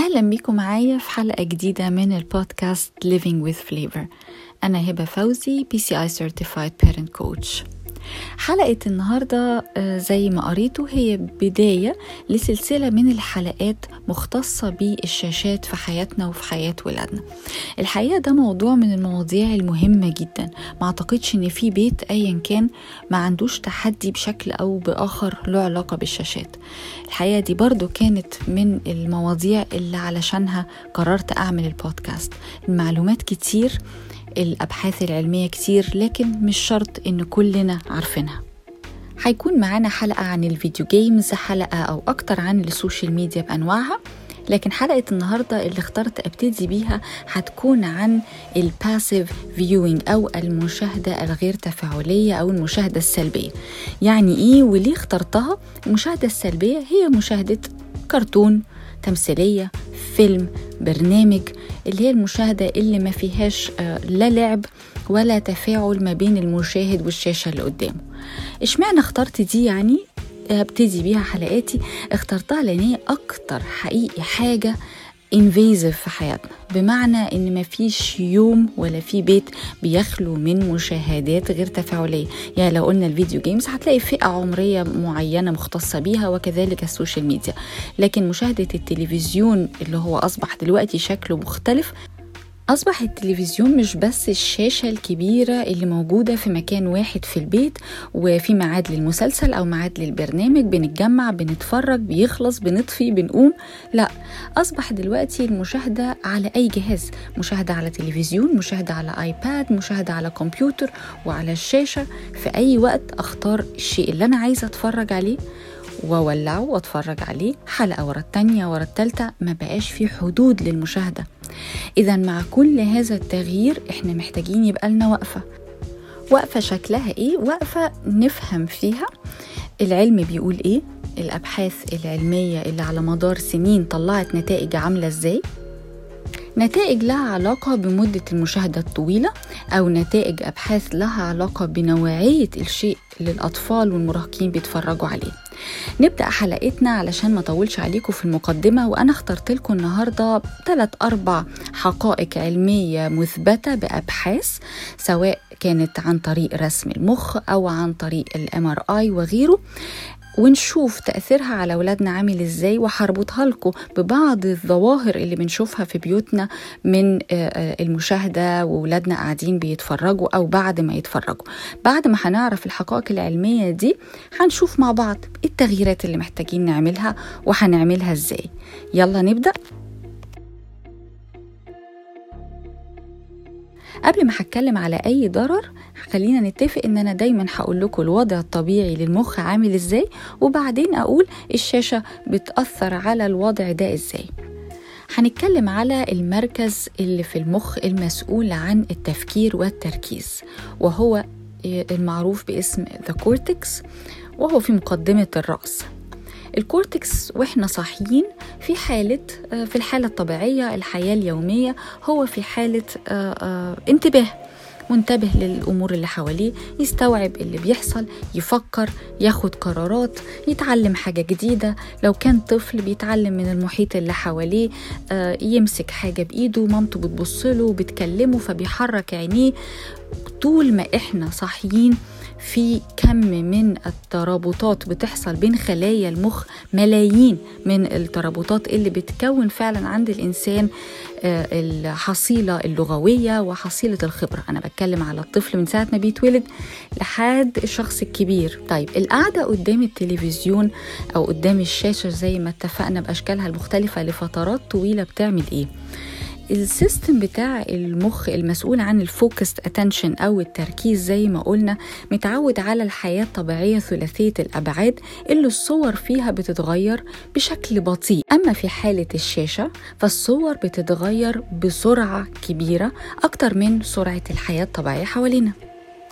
أهلا بيكم معايا في حلقة جديدة من البودكاست Living with Flavor. أنا هبة فوزي PCI Certified Parent Coach. حلقة النهاردة آه، زي ما قريته هي بداية لسلسلة من الحلقات مختصة بالشاشات في حياتنا وفي حياة ولادنا. الحقيقة ده موضوع من المواضيع المهمة جدا. ما أعتقدش إن في بيت ايا كان ما عندوش تحدي بشكل أو بآخر له علاقة بالشاشات. الحقيقة دي برضو كانت من المواضيع اللي علشانها قررت أعمل البودكاست. المعلومات كتير الأبحاث العلمية كتير لكن مش شرط إن كلنا عارفينها. هيكون معانا حلقة عن ال video games حلقة أو أكتر عن ال social media بأنواعها. لكن حلقة النهاردة اللي اخترت أبتدي بيها هتكون عن ال passive viewing أو المشاهدة الغير تفاعلية أو المشاهدة السلبية. يعني إيه؟ وليه اخترتها؟ المشاهدة السلبية هي مشاهدة كرتون تمثيلية فيلم برنامج اللي هي المشاهدة اللي ما فيهاش آه، لا لعب ولا تفاعل ما بين المشاهد والشاشة اللي قدامه. اشمعنى اخترت دي يعني؟ ابتدي بيها حلقاتي. اخترتها لأن هي أكتر حقيقي حاجة انفيزيف في حياتنا. بمعنى إن مفيش يوم ولا في بيت بيخلو من مشاهدات غير تفاعلية. يعني لو قلنا ال video games هتلاقي فئة عمرية معينة مختصة بيها وكذلك ال social media. لكن مشاهدة التلفزيون اللي هو أصبح دلوقتي شكله مختلف أصبح التلفزيون مش بس الشاشة الكبيرة اللي موجودة في مكان واحد في البيت وفي ميعاد للمسلسل أو ميعاد للبرنامج بنتجمع بنتفرج بيخلص بنطفي بنقوم. لا أصبح دلوقتي المشاهدة على أي جهاز مشاهدة على تلفزيون مشاهدة على آيباد مشاهدة على كمبيوتر وعلى الشاشة. في أي وقت أختار الشيء اللي أنا عايزة أتفرج عليه. واولعه واتفرج عليه حلقة ورا التانية ورا التالتة ما بقاش في حدود للمشاهدة. اذا مع كل هذا التغيير إحنا محتاجين يبقى لنا وقفة. وقفة شكلها إيه؟ وقفة نفهم فيها العلم بيقول إيه؟ الأبحاث العلمية اللي على مدار سنين طلعت نتائج عاملة إزاي؟ نتائج لها علاقة بمدة المشاهدة الطويلة أو نتائج أبحاث لها علاقة بنوعية الشيء اللي الأطفال والمراهقين بيتفرجوا عليه. نبدأ حلقتنا علشان ما طولش عليكم في المقدمة وأنا اخترت لكم النهاردة ثلاث أربع حقائق علمية مثبتة بأبحاث سواء كانت عن طريق رسم المخ أو عن طريق الام ار اي وغيره. ونشوف تأثيرها على أولادنا عامل إزاي وهربطها لكم ببعض الظواهر اللي بنشوفها في بيوتنا من المشاهدة وولادنا قاعدين بيتفرجوا أو بعد ما يتفرجوا. بعد ما هنعرف الحقائق العلمية دي هنشوف مع بعض التغييرات اللي محتاجين نعملها وهنعملها إزاي. يلا نبدأ. قبل ما هتكلم على أي ضرر خلينا نتفق إن أنا دايما هقول لكم الوضع الطبيعي للمخ عامل إزاي وبعدين أقول الشاشة بتأثر على الوضع ده إزاي. هنتكلم على المركز اللي في المخ المسؤول عن التفكير والتركيز وهو المعروف باسم the cortex وهو في مقدمة الرأس. ال cortex وإحنا صاحيين في حالة في الحالة الطبيعية الحياة اليومية هو في حالة انتباه منتبه للأمور اللي حواليه يستوعب اللي بيحصل يفكر ياخد قرارات يتعلم حاجة جديدة. لو كان طفل بيتعلم من المحيط اللي حواليه يمسك حاجة بإيده مامته بتبصله بتكلمه فبيحرك عينيه. طول ما إحنا صاحيين في كم من الترابطات بتحصل بين خلايا المخ ملايين من الترابطات اللي بتكون فعلا عند الإنسان الحصيلة اللغوية وحصيلة الخبرة. أنا بتكلم على الطفل من ساعة ما بيتولد لحد الشخص الكبير. طيب القعدة قدام التلفزيون أو قدام الشاشة زي ما اتفقنا بأشكالها المختلفة لفترات طويلة بتعمل إيه؟ ال system بتاع المخ المسؤول عن ال focused attention أو التركيز زي ما قلنا متعود على الحياة الطبيعية ثلاثية الأبعاد اللي الصور فيها بتتغير بشكل بطيء. أما في حالة الشاشة فالصور بتتغير بسرعة كبيرة أكتر من سرعة الحياة الطبيعية حوالينا.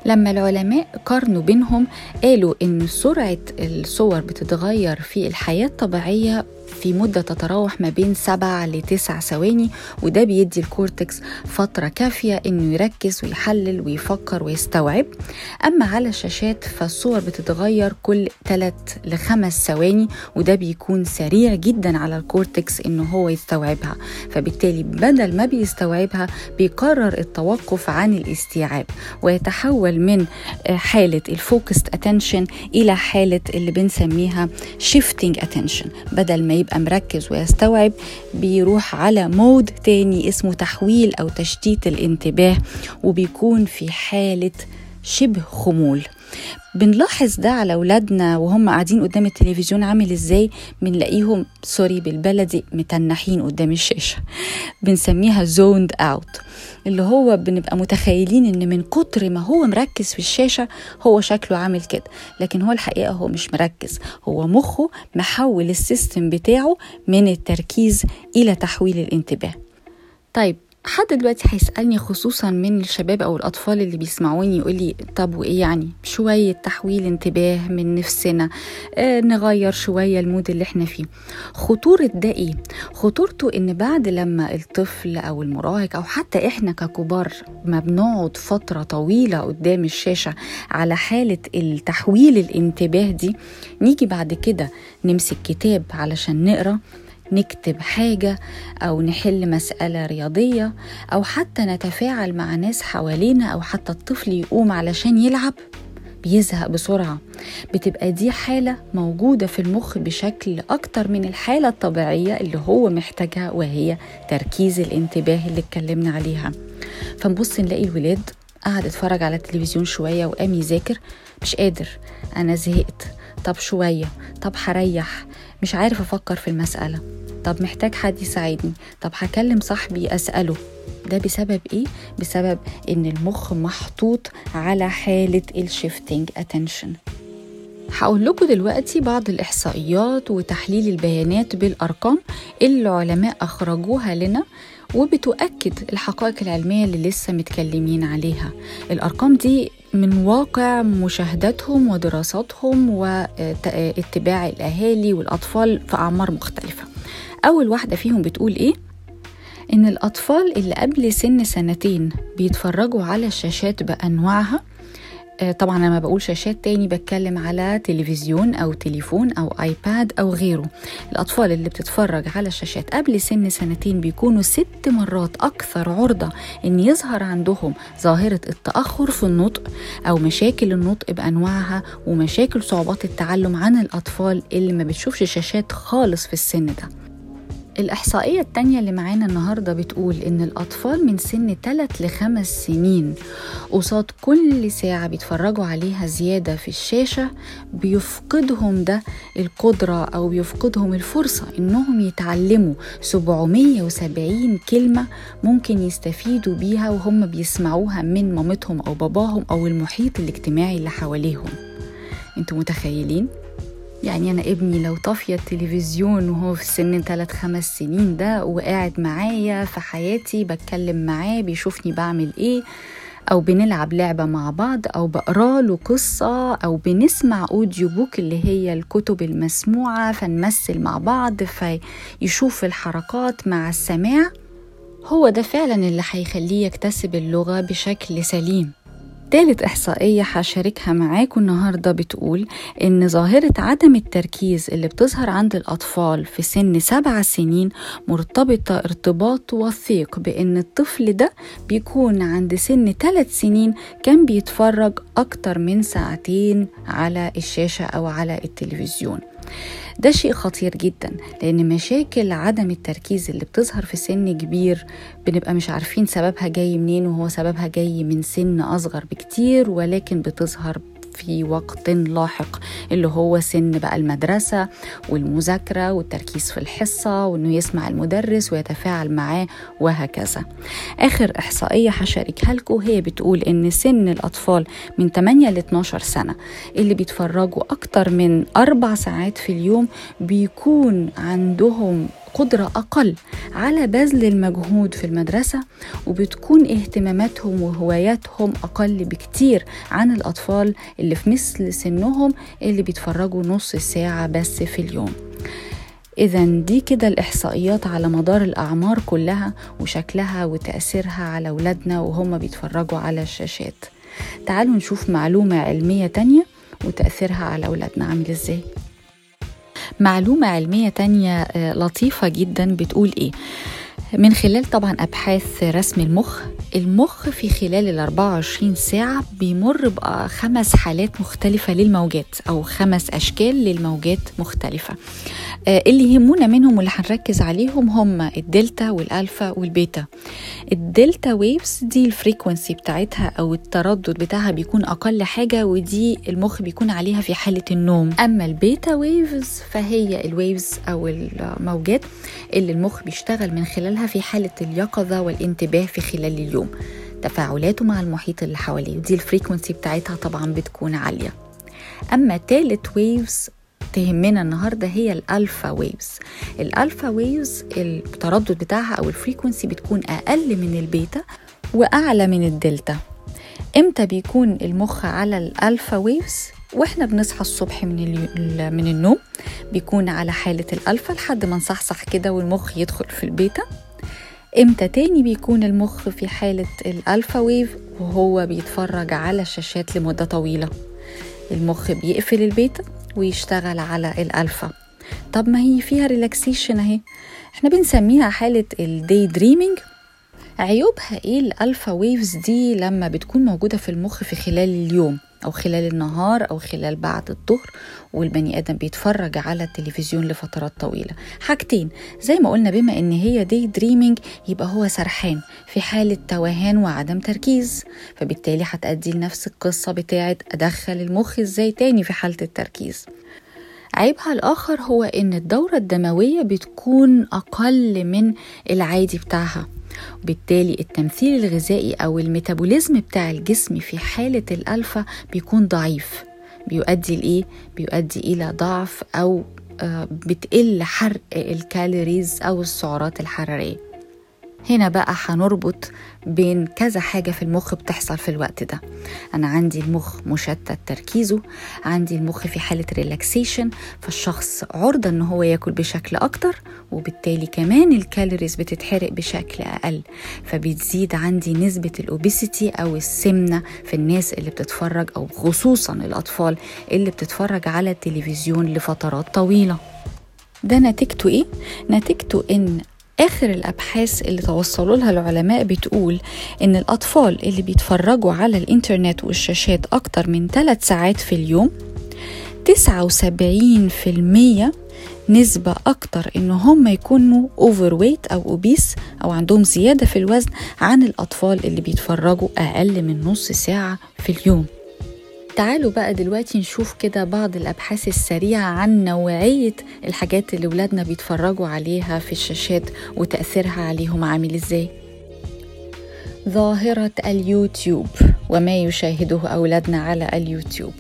لما العلماء قارنوا بينهم قالوا إن سرعة الصور بتتغير في الحياة الطبيعية في مدة تتراوح ما بين 7 ل 9 ثواني وده بيدي ال cortex فترة كافية إنه يركز ويحلل ويفكر ويستوعب. أما على الشاشات فالصور بتتغير كل 3 ل 5 ثواني وده بيكون سريع جدا على ال cortex إنه هو يستوعبها. فبالتالي بدل ما بيستوعبها بيقرر التوقف عن الاستيعاب ويتحول من حالة ال focused attention إلى حالة اللي بنسميها shifting attention. بدل ما يبقى مركز ويستوعب بيروح على mode تاني اسمه تحويل أو تشتيت الانتباه وبيكون في حالة شبه خمول. بنلاحظ ده على أولادنا وهم قاعدين قدام التلفزيون عامل إزاي؟ بنلاقيهم sorry بالبلدي متنحين قدام الشاشة. بنسميها zoned out اللي هو بنبقى متخيلين إن من كتر ما هو مركز في الشاشة هو شكله عامل كده. لكن هو الحقيقة هو مش مركز هو مخه محول ال system بتاعه من التركيز إلى تحويل الانتباه. طيب حد دلوقتي هيسألني خصوصا من الشباب أو الأطفال اللي بيسمعوني يقول لي طب وإيه يعني شوية تحويل انتباه من نفسنا آه نغير شوية المود اللي إحنا فيه خطورة ده إيه؟ خطورته إن بعد لما الطفل أو المراهق أو حتى إحنا ككبار ما بنقعد فترة طويلة قدام الشاشة على حالة التحويل الانتباه دي نيجي بعد كده نمسك كتاب علشان نقرأ نكتب حاجة أو نحل مسألة رياضية أو حتى نتفاعل مع ناس حوالينا أو حتى الطفل يقوم علشان يلعب. بيزهق بسرعة. بتبقى دي حالة موجودة في المخ بشكل أكتر من الحالة الطبيعية اللي هو محتاجها وهي تركيز الانتباه اللي اتكلمنا عليها. فنبص نلاقي الولاد قعد اتفرج على التلفزيون شوية وقام يذاكر. مش قادر. أنا زهقت. طب شوية. طب هريح. مش عارف أفكر في المسألة. طب محتاج حد يساعدني. طب هكلم صاحبي أسأله. ده بسبب إيه؟ بسبب إن المخ محطوط على حالة ال shifting attention هقول لكم دلوقتي بعض الإحصائيات وتحليل البيانات بالأرقام اللي العلماء أخرجوها لنا وبتؤكد الحقائق العلمية اللي لسه متكلمين عليها الأرقام دي من واقع مشاهداتهم ودراساتهم واتباع الأهالي والأطفال في أعمار مختلفة أول واحدة فيهم بتقول إيه؟ إن الأطفال اللي قبل سن سنتين بيتفرجوا على الشاشات بأنواعها طبعا لما بقول شاشات تاني بتكلم على تلفزيون أو تليفون أو آيباد أو غيره. الأطفال اللي بتتفرج على الشاشات قبل سن سنتين بيكونوا ست مرات أكثر عرضة إن يظهر عندهم ظاهرة التأخر في النطق أو مشاكل النطق بأنواعها ومشاكل صعوبات التعلم عن الأطفال اللي ما بتشوفش شاشات خالص في السن ده. الإحصائية التانية اللي معانا النهاردة بتقول إن الأطفال من سن 3 ل 5 سنين قصاد كل ساعة بيتفرجوا عليها زيادة في الشاشة بيفقدهم ده القدرة أو بيفقدهم الفرصة إنهم يتعلموا 770 كلمة ممكن يستفيدوا بيها وهم بيسمعوها من مامتهم أو باباهم أو المحيط الاجتماعي اللي حواليهم أنتوا متخيلين؟ يعني أنا ابني لو طافية التلفزيون وهو في سن 3 خمس سنين ده وقاعد معايا في حياتي بتكلم معاه بيشوفني بعمل إيه أو بنلعب لعبة مع بعض أو بقرأ له قصة أو بنسمع أوديو بوك اللي هي الكتب المسموعة فنمثل مع بعض فيشوف الحركات مع السماع. هو ده فعلا اللي هيخليه يكتسب اللغة بشكل سليم. تالت إحصائية هشاركها معاكم النهاردة بتقول إن ظاهرة عدم التركيز اللي بتظهر عند الأطفال في سن سبع سنين مرتبطة ارتباط وثيق بإن الطفل ده بيكون عند سن ثلاث سنين كان بيتفرج أكتر من ساعتين على الشاشة أو على التلفزيون. ده شيء خطير جدا لأن مشاكل عدم التركيز اللي بتظهر في سن كبير بنبقى مش عارفين سببها جاي منين وهو سببها جاي من سن أصغر بكتير ولكن بتظهر في وقت لاحق اللي هو سن بقى المدرسة والمذاكرة والتركيز في الحصة وإنه يسمع المدرس ويتفاعل معاه وهكذا. آخر إحصائية هشاركها لكم هي بتقول إن سن الأطفال من 8 ل 12 سنة اللي بيتفرجوا أكتر من أربع ساعات في اليوم بيكون عندهم قدرة أقل على بذل المجهود في المدرسة وبتكون اهتماماتهم وهواياتهم أقل بكتير عن الأطفال اللي في مثل سنهم اللي بيتفرجوا نص ساعة بس في اليوم. إذا دي كده الإحصائيات على مدار الأعمار كلها وشكلها وتأثيرها على أولادنا وهم بيتفرجوا على الشاشات. تعالوا نشوف معلومة علمية تانية وتأثيرها على أولادنا عامل إزاي. معلومة علمية تانية آه، لطيفة جدا. بتقول إيه؟ من خلال طبعا أبحاث رسم المخ المخ في خلال ال 24 ساعة بيمر بخمس حالات مختلفة للموجات أو خمس أشكال للموجات مختلفة. آه، اللي يهمونا منهم واللي هنركز عليهم هم الدلتا والألفا والبيتا. الدلتا ويفز دي ال frequency بتاعتها أو التردد بتاعها بيكون أقل حاجة ودي المخ بيكون عليها في حالة النوم. أما ال beta waves فهي ال waves أو الموجات اللي المخ بيشتغل من خلالها في حالة اليقظة والانتباه في خلال اليوم. تفاعلاته مع المحيط اللي حواليه ودي ال frequency بتاعتها طبعا بتكون عالية. أما تالت waves تهمنا النهارده هي ال alpha waves ال alpha waves التردد بتاعها أو ال frequency بتكون أقل من البيتا وأعلى من الدلتا. إمتى بيكون المخ على ال alpha waves وإحنا بنصحى الصبح من من النوم بيكون على حالة الالفا لحد ما نصحصح كده والمخ يدخل في البيتا. إمتى تاني بيكون المخ في حالة ال alpha wave وهو بيتفرج على الشاشات لمدة طويلة. المخ بيقفل البيتا ويشتغل على الألفا طب ما هي فيها relaxation اهي. إحنا بنسميها حالة ال daydreaming عيوبها إيه ال alpha waves دي لما بتكون موجودة في المخ في خلال اليوم؟ أو خلال النهار أو خلال بعد الظهر والبني آدم بيتفرج على التلفزيون لفترات طويلة. حاجتين زي ما قلنا بما إن هي daydreaming يبقى هو سرحان في حالة توهان وعدم تركيز. فبالتالي هتأدي لنفس القصة بتاعة أدخل المخ إزاي تاني في حالة التركيز. عيبها الآخر هو إن الدورة الدموية بتكون أقل من العادي بتاعها. وبالتالي التمثيل الغذائي أو ال metabolism بتاع الجسم في حالة الألفا بيكون ضعيف بيؤدي لإيه؟ بيؤدي إلى ضعف أو آه، بتقل حرق ال calories أو السعرات الحرارية هنا بقى هنربط بين كذا حاجة في المخ بتحصل في الوقت ده. أنا عندي المخ مشتت تركيزه عندي المخ في حالة relaxation فالشخص عرضة أنه هو ياكل بشكل أكتر وبالتالي كمان ال calories بتتحرق بشكل أقل. فبتزيد عندي نسبة الأوبيسيتي أو السمنة في الناس اللي بتتفرج أو خصوصا الأطفال اللي بتتفرج على التلفزيون لفترات طويلة. ده نتيجته إيه؟ نتيجته إن آخر الأبحاث اللي توصلوا لها العلماء بتقول إن الأطفال اللي بيتفرجوا على الإنترنت والشاشات أكتر من ثلاث ساعات في اليوم 79% نسبة أكتر إن هم يكونوا أوفر ويت أو أوبيس أو عندهم زيادة في الوزن عن الأطفال اللي بيتفرجوا أقل من نص ساعة في اليوم. تعالوا بقى دلوقتي نشوف كده بعض الأبحاث السريعة عن نوعية الحاجات اللي ولادنا بيتفرجوا عليها في الشاشات وتأثيرها عليهم عامل إزاي. ظاهرة اليوتيوب وما يشاهده أولادنا على اليوتيوب.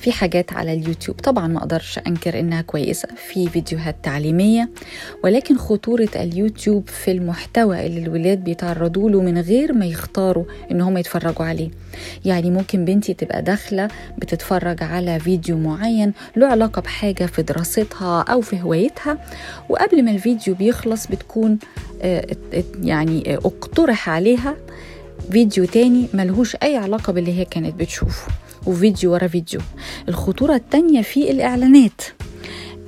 في حاجات على اليوتيوب. طبعا ما أقدرش أنكر إنها كويسة في فيديوهات تعليمية ولكن خطورة اليوتيوب في المحتوى اللي الولاد بيتعرضوا له من غير ما يختاروا إن هم يتفرجوا عليه. يعني ممكن بنتي تبقى داخلة بتتفرج على فيديو معين له علاقة بحاجة في دراستها أو في هوايتها وقبل ما الفيديو بيخلص بتكون آه، يعني آه، اقترح عليها فيديو تاني ملهوش أي علاقة باللي هي كانت بتشوفه. وفيديو ورا فيديو. الخطورة التانية في الإعلانات.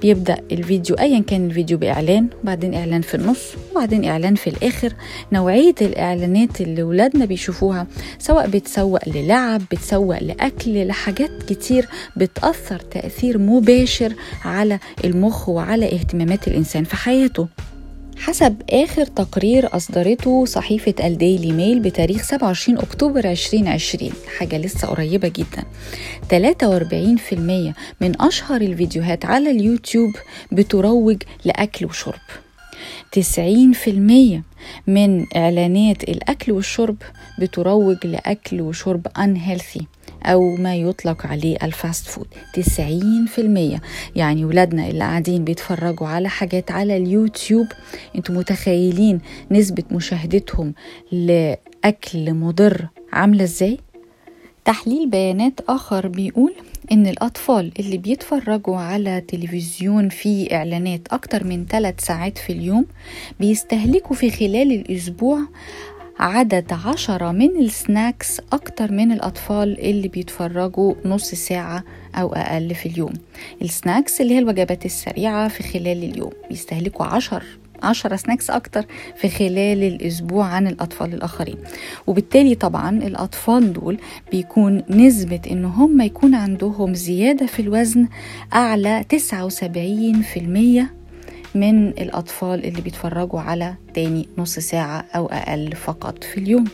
بيبدأ الفيديو أيا كان الفيديو بإعلان وبعدين إعلان في النص وبعدين إعلان في الآخر. نوعية الإعلانات اللي ولادنا بيشوفوها سواء بتسوق للعب بتسوق لأكل لحاجات كتير بتأثر تأثير مباشر على المخ وعلى اهتمامات الإنسان في حياته. حسب آخر تقرير أصدرته صحيفة الديلي ميل بتاريخ 27 أكتوبر 2020 حاجة لسه قريبة جدا. 43% من أشهر الفيديوهات على اليوتيوب بتروج لأكل وشرب. 90% من إعلانات الأكل والشرب بتروج لأكل وشرب unhealthy. أو ما يطلق عليه ال fast food 90% يعني ولادنا اللي قاعدين بيتفرجوا على حاجات على اليوتيوب أنتوا متخيلين نسبة مشاهدتهم لأكل مضر عاملة إزاي؟ تحليل بيانات آخر بيقول إن الأطفال اللي بيتفرجوا على تلفزيون فيه إعلانات أكتر من 3 ساعات في اليوم بيستهلكوا في خلال الأسبوع عدد عشرة من ال snacks أكتر من الأطفال اللي بيتفرجوا نص ساعة أو أقل في اليوم. ال snacks اللي هي الوجبات السريعة في خلال اليوم. بيستهلكوا عشر عشرة snacks أكتر في خلال الأسبوع عن الأطفال الآخرين. وبالتالي طبعا الأطفال دول بيكون نسبة إن هم يكون عندهم زيادة في الوزن أعلى 79% من الأطفال اللي بيتفرجوا على تاني نص ساعة أو أقل فقط في اليوم.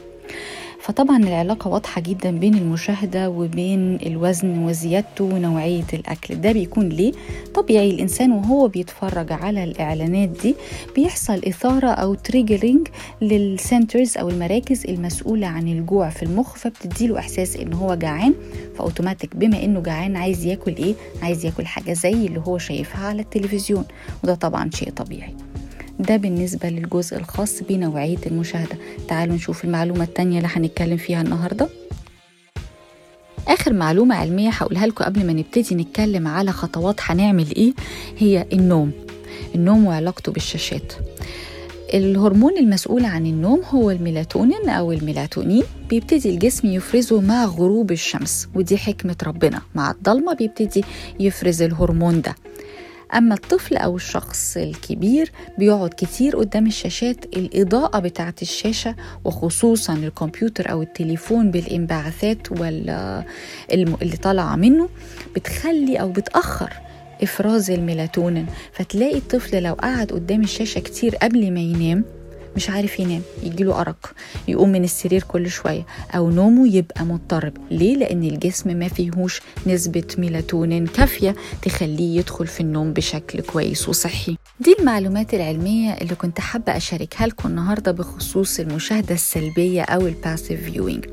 فطبعا العلاقة واضحة جدا بين المشاهدة وبين الوزن وزيادته ونوعية الأكل. ده بيكون ليه؟ طبيعي الإنسان وهو بيتفرج على الإعلانات دي بيحصل إثارة أو triggering لل centers أو المراكز المسؤولة عن الجوع في المخ فبتديله إحساس إن هو جعان فأوتوماتيك بما إنه جعان عايز ياكل إيه؟ عايز ياكل حاجة زي اللي هو شايفها على التلفزيون. وده طبعا شيء طبيعي. ده بالنسبة للجزء الخاص بنوعية المشاهدة. تعالوا نشوف المعلومة التانية اللي هنتكلم فيها النهاردة. آخر معلومة علمية هقولها لكم قبل ما نبتدي نتكلم على خطوات هنعمل إيه؟ هي النوم. النوم وعلاقته بالشاشات. الهرمون المسؤول عن النوم هو الميلاتونين أو الميلاتونين بيبتدي الجسم يفرزه مع غروب الشمس ودي حكمة ربنا. مع الضلمة بيبتدي يفرز الهرمون ده. أما الطفل أو الشخص الكبير بيقعد كتير قدام الشاشات الإضاءة بتاعة الشاشة وخصوصا الكمبيوتر أو التليفون بالانبعاثات اللي طالعة منه بتخلي أو بتأخر إفراز الميلاتونين. فتلاقي الطفل لو قعد قدام الشاشة كتير قبل ما ينام مش عارف ينام يجيله أرق يقوم من السرير كل شوية أو نومه يبقى مضطرب. ليه؟ لأن الجسم ما فيهوش نسبة ميلاتونين كافية تخليه يدخل في النوم بشكل كويس وصحي. دي المعلومات العلمية اللي كنت حابة أشاركها لكم النهاردة بخصوص المشاهدة السلبية أو ال passive viewing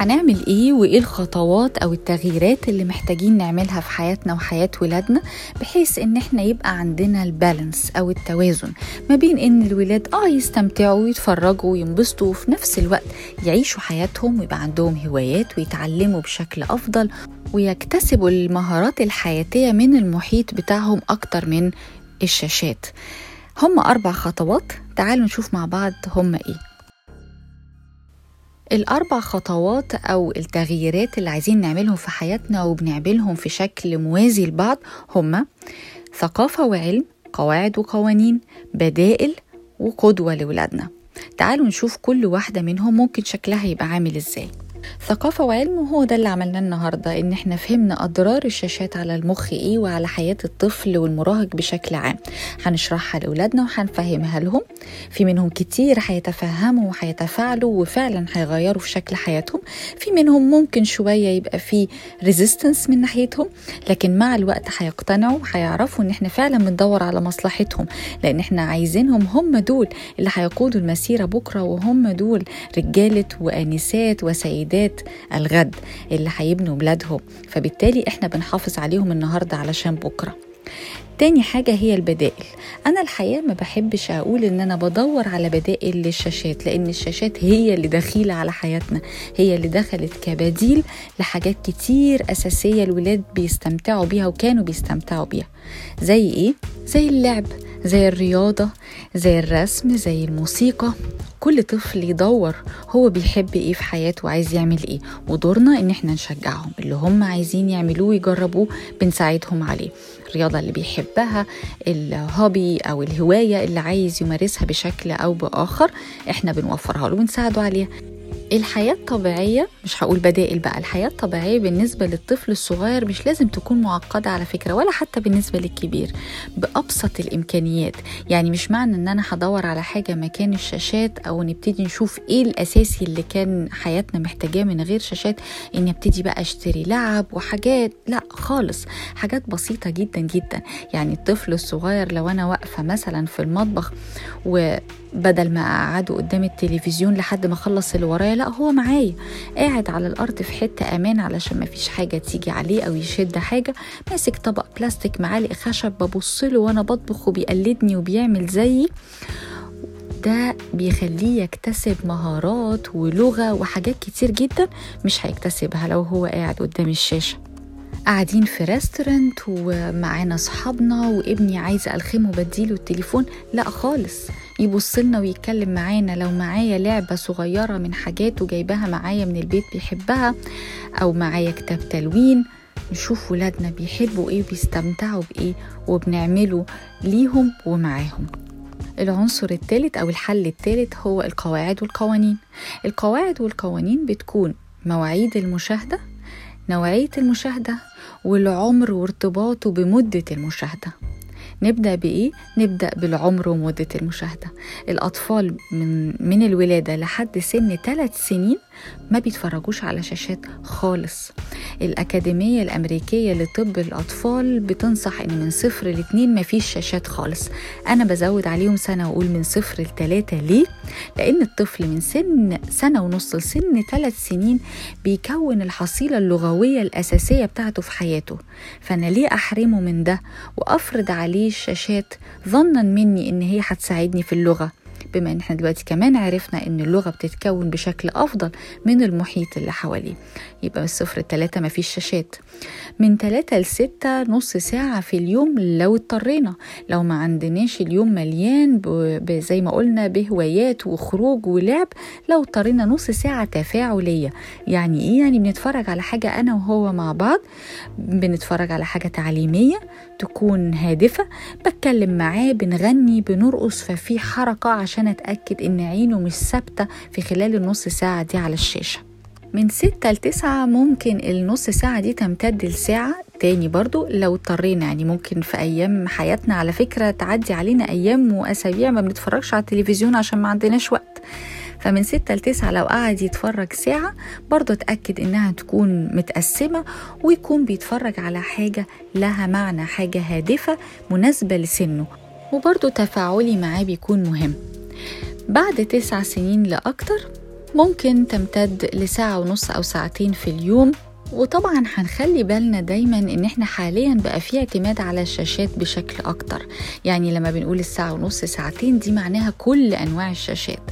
هنعمل إيه وإيه الخطوات أو التغييرات اللي محتاجين نعملها في حياتنا وحياة ولادنا بحيث إن إحنا يبقى عندنا البالانس أو التوازن ما بين إن الولاد آه يستمتعوا ويتفرجوا وينبسطوا وفي نفس الوقت يعيشوا حياتهم ويبقى عندهم هوايات ويتعلموا بشكل أفضل ويكتسبوا المهارات الحياتية من المحيط بتاعهم أكتر من الشاشات. هم أربع خطوات. تعالوا نشوف مع بعض هم إيه. الأربع خطوات أو التغييرات اللي عايزين نعملهم في حياتنا وبنعملهم في شكل موازي لبعض هما ثقافة وعلم قواعد وقوانين بدائل وقدوة لولادنا. تعالوا نشوف كل واحدة منهم ممكن شكلها يبقى عامل إزاي. ثقافة وعلم وهو ده اللي عملناه النهاردة إن إحنا فهمنا أضرار الشاشات على المخ إيه وعلى حياة الطفل والمراهق بشكل عام. هنشرحها لأولادنا وهنفهمها لهم. في منهم كتير هيتفهموا وهيتفاعلوا وفعلا هيغيروا في شكل حياتهم. في منهم ممكن شوية يبقى في ريزيستنس من ناحيتهم لكن مع الوقت هيقتنعوا وهيعرفوا إن إحنا فعلا بندور على مصلحتهم لأن إحنا عايزينهم هم دول اللي هيقودوا المسيرة بكرة وهم دول رجالة وآنسات وسيدات سيدات الغد اللي هيبنوا بلادهم فبالتالي إحنا بنحافظ عليهم النهارده علشان بكرة. تاني حاجة هي البدائل. أنا الحقيقة ما بحبش أقول إن أنا بدور على بدائل للشاشات لأن الشاشات هي اللي دخيلة على حياتنا هي اللي دخلت كبديل لحاجات كتير أساسية الولاد بيستمتعوا بيها وكانوا بيستمتعوا بيها. زي إيه؟ زي اللعب. زي الرياضة زي الرسم زي الموسيقى. كل طفل يدور هو بيحب إيه في حياته وعايز يعمل إيه. ودورنا إن إحنا نشجعهم اللي هم عايزين يعملوه ويجربوه بنساعدهم عليه. الرياضة اللي بيحبها الهوبي أو الهواية اللي عايز يمارسها بشكل أو بآخر إحنا بنوفرها له ونساعده عليها. الحياة الطبيعية مش هقول بدائل بقى الحياة الطبيعية بالنسبة للطفل الصغير مش لازم تكون معقدة على فكرة ولا حتى بالنسبة للكبير بأبسط الإمكانيات. يعني مش معنى إن أنا هدور على حاجة مكان الشاشات أو نبتدي نشوف إيه الأساسي اللي كان حياتنا محتاجاه من غير شاشات إني أبتدي بقى أشتري لعب وحاجات لأ خالص. حاجات بسيطة جدا جدا. يعني الطفل الصغير لو أنا واقفة مثلا في المطبخ وبدل ما أقعده قدام التلفزيون لحد ما أخلص اللي ورايا لا هو معايا. قاعد على الأرض في حتة أمان علشان ما فيش حاجة تيجي عليه أو يشد حاجة. ماسك طبق بلاستيك معالق خشب ببص له وأنا بطبخ وبيقلدني وبيعمل زيي. ده بيخليه يكتسب مهارات ولغة وحاجات كتير جدا مش هيكتسبها لو هو قاعد قدام الشاشة. قاعدين في ريستورانت ومعانا صحابنا وابني عايزه ألخمه بديله التليفون. لا خالص. يبص لنا ويتكلم معانا. لو معايا لعبة صغيرة من حاجاته جايباها معايا من البيت بيحبها أو معايا كتاب تلوين نشوف ولادنا بيحبوا إيه وبيستمتعوا بإيه وبنعمله ليهم ومعاهم. العنصر الثالث أو الحل الثالث هو القواعد والقوانين. القواعد والقوانين بتكون مواعيد المشاهدة نوعية المشاهدة والعمر وارتباطه بمدة المشاهدة. نبدأ بإيه؟ نبدأ بالعمر ومدة المشاهدة الأطفال من, من الولادة لحد سن 3 سنين ما بيتفرجوش على شاشات خالص. الأكاديمية الأمريكية لطب الأطفال بتنصح إن من صفر لاتنين مفيش شاشات خالص. أنا بزود عليهم سنة وأقول من صفر لتلاتة ليه؟ لأن الطفل من سن سنة ونص لسن ثلاث سنين بيكون الحصيلة اللغوية الأساسية بتاعته في حياته. فأنا ليه أحرمه من ده؟ وأفرض عليه الشاشات ظنا مني إن هي هتساعدني في اللغة. بما ان إحنا دلوقتي كمان عرفنا ان اللغة بتتكون بشكل أفضل من المحيط اللي حواليه. يبقى من الصفر لتلاتة مفيش شاشات. من تلاتة لستة نص ساعة في اليوم لو اضطرينا. لو ما عندناش اليوم مليان زي ما قلنا بهوايات وخروج ولعب لو اضطرينا نص ساعة تفاعلية. يعني إيه؟ يعني بنتفرج على حاجة أنا وهو مع بعض بنتفرج على حاجة تعليمية تكون هادفة بتكلم معاه بنغني بنرقص ففي حركة عشان أتأكد إن عينه مش ثابتة في خلال النص ساعة دي على الشاشة. من ستة لتسعة ممكن النص ساعة دي تمتد لساعة تاني برضو لو اضطرينا. يعني ممكن في أيام حياتنا على فكرة تعدي علينا أيام وأسابيع ما بنتفرجش على التلفزيون عشان ما عندناش وقت. فمن ستة لتسعة لو قعد يتفرج ساعة برضه أتأكد إنها تكون متقسمة ويكون بيتفرج على حاجة لها معنى حاجة هادفة مناسبة لسنه. وبرضه تفاعلي معاه بيكون مهم. بعد تسع سنين لأكتر ممكن تمتد لساعة ونص أو ساعتين في اليوم وطبعا هنخلي بالنا دايما إن إحنا حاليا بقى في اعتماد على الشاشات بشكل أكتر. يعني لما بنقول الساعة ونص ساعتين دي معناها كل أنواع الشاشات.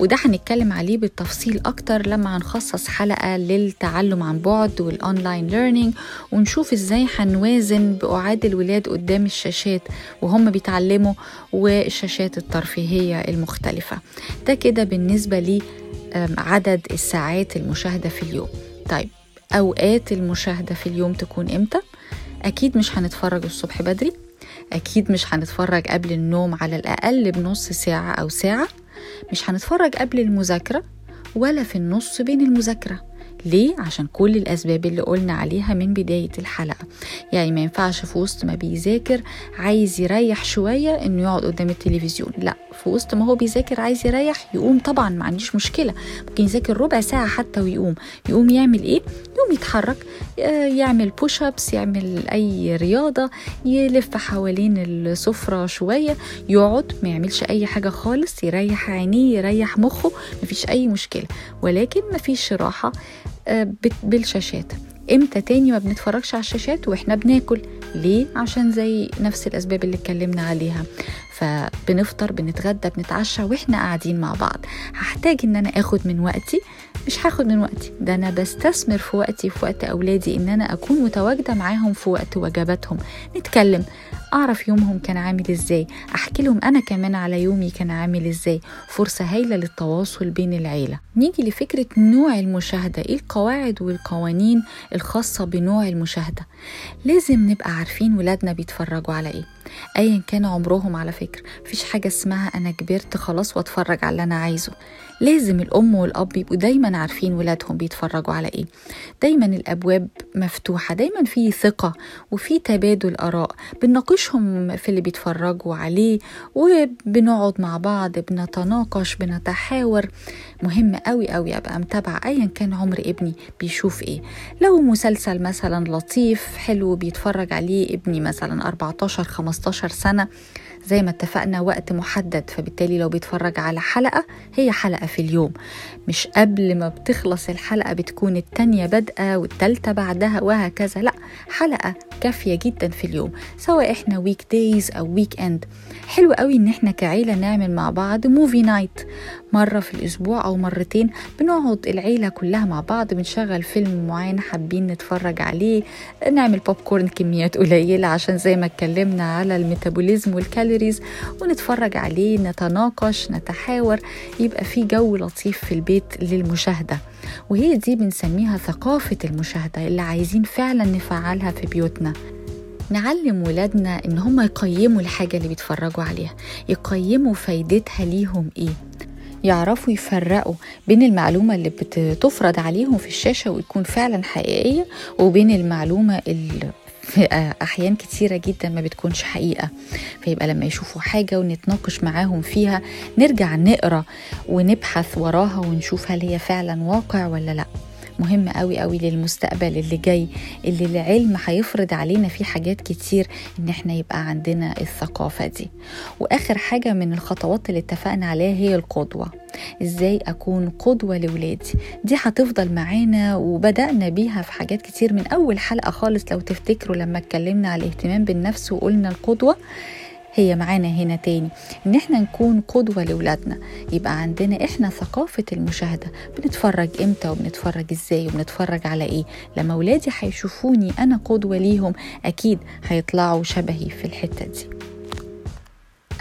وده هنتكلم عليه بالتفصيل أكتر لما هنخصص حلقة للتعلم عن بعد وال online learning ونشوف إزاي هنوازن بقعاد الولاد قدام الشاشات وهم بيتعلموا والشاشات الترفيهية المختلفة. ده كده بالنسبة لي عدد الساعات المشاهدة في اليوم. طيب أوقات المشاهدة في اليوم تكون إمتى؟ أكيد مش هنتفرج الصبح بدري. أكيد مش هنتفرج قبل النوم على الأقل بنص ساعة أو ساعة. مش هنتفرج قبل المذاكرة ولا في النص بين المذاكرة. ليه؟ عشان كل الأسباب اللي قلنا عليها من بداية الحلقة. يعني ما ينفعش في وسط ما بيذاكر عايز يريح شوية إنه يقعد قدام التلفزيون. لا في وسط ما هو بيذاكر عايز يريح يقوم طبعا ما عنديش مشكلة. ممكن يذاكر ربع ساعة حتى ويقوم. يقوم يعمل إيه؟ يقوم يتحرك يعمل بوش ابس يعمل أي رياضة يلف حوالين السفرة شوية يقعد ما يعملش أي حاجة خالص يريح عينيه يريح مخه مفيش أي مشكلة. ولكن مفيش راحة. بالشاشات. إمتى تاني ما بنتفرجش على الشاشات وإحنا بناكل؟ ليه؟ عشان زي نفس الأسباب اللي اتكلمنا عليها. فبنفطر بنتغدى بنتعشى وإحنا قاعدين مع بعض. هحتاج إن أنا آخد من وقتي مش هاخد من وقتي؟ ده أنا بستثمر في وقتي في وقت أولادي إن أنا أكون متواجدة معاهم في وقت وجباتهم. نتكلم. أعرف يومهم كان عامل إزاي. أحكي لهم أنا كمان على يومي كان عامل إزاي. فرصة هايلة للتواصل بين العيلة. نيجي لفكرة نوع المشاهدة. إيه القواعد والقوانين الخاصة بنوع المشاهدة؟ لازم نبقى عارفين ولادنا بيتفرجوا على إيه. ايا كان عمرهم على فكرة. مفيش حاجة اسمها أنا كبرت خلاص وأتفرج على اللي أنا عايزه. لازم الأم والأب يبقوا دايما عارفين ولادهم بيتفرجوا على إيه. دايما الأبواب مفتوحة دايما في ثقة وفي تبادل آراء. بنناقشهم في اللي بيتفرجوا عليه وبنقعد مع بعض بنتناقش بنتحاور. مهم قوي قوي أبقى متابعة ايا كان عمر ابني بيشوف إيه. لو مسلسل مثلا لطيف حلو بيتفرج عليه ابني مثلا 14 15 سنة زي ما اتفقنا وقت محدد فبالتالي لو بيتفرج على حلقة هي حلقة في اليوم. مش قبل ما بتخلص الحلقة بتكون التانية بادئة والتالتة بعدها وهكذا لا حلقة كافية جدا في اليوم سواء إحنا weekdays أو weekend حلو قوي إن إحنا كعيلة نعمل مع بعض movie night مرة في الأسبوع أو مرتين بنقعد العيلة كلها مع بعض بنشغل فيلم معين حابين نتفرج عليه نعمل بوب كورن كميات قليلة عشان زي ما اتكلمنا على ال metabolism وال calories ونتفرج عليه نتناقش نتحاور يبقى في جو لطيف في البيت للمشاهدة. وهي دي بنسميها ثقافة المشاهدة اللي عايزين فعلا نفعلها في بيوتنا. نعلم ولادنا إن هم يقيموا الحاجة اللي بيتفرجوا عليها يقيموا فايدتها ليهم إيه. يعرفوا يفرقوا بين المعلومة اللي بتفرض عليهم في الشاشة وتكون فعلا حقيقية وبين المعلومة اللي في أحيان كتيرة جدا ما بتكونش حقيقة. فيبقى لما يشوفوا حاجة ونتناقش معاهم فيها نرجع نقرأ ونبحث وراها ونشوف هل هي فعلا واقع ولا لأ. مهم قوي قوي للمستقبل اللي جاي اللي العلم هيفرض علينا فيه حاجات كتير إن إحنا يبقى عندنا الثقافة دي. وآخر حاجة من الخطوات اللي اتفقنا عليها هي القدوة. إزاي أكون قدوة لولادي؟ دي هتفضل معانا وبدأنا بيها في حاجات كتير من أول حلقة خالص لو تفتكروا لما اتكلمنا على الاهتمام بالنفس وقلنا القدوة. هي معانا هنا تاني. إن إحنا نكون قدوة لولادنا. يبقى عندنا إحنا ثقافة المشاهدة. بنتفرج إمتى وبنتفرج إزاي وبنتفرج على إيه؟ لما ولادي هيشوفوني أنا قدوة ليهم أكيد هيطلعوا شبهي في الحتة دي.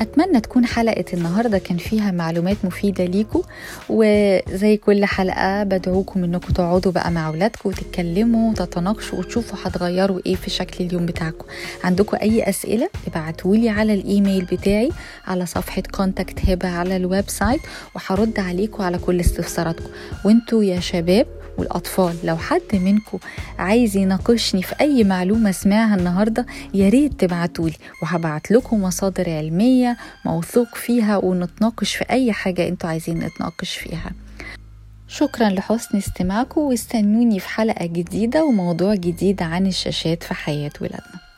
أتمنى تكون حلقة النهاردة كان فيها معلومات مفيدة ليكم وزي كل حلقة بدعوكم إنكم تقعدوا بقى مع أولادكم وتتكلموا وتتناقشوا وتشوفوا هتغيروا إيه في شكل اليوم بتاعكم. عندكم أي أسئلة ابعتولي على الإيميل بتاعي على صفحة Contact هبة على ال website وهرد عليكم على كل استفساراتكم. وإنتوا يا شباب والأطفال. لو حد منكم عايز يناقشني في أي معلومة سمعها النهاردة يا ريت تبعتولي وهبعت لكم مصادر علمية موثوق فيها ونتناقش في أي حاجة أنتوا عايزين نتناقش فيها. شكرا لحسن استماعكم واستنوني في حلقة جديدة وموضوع جديد عن الشاشات في حياة ولادنا.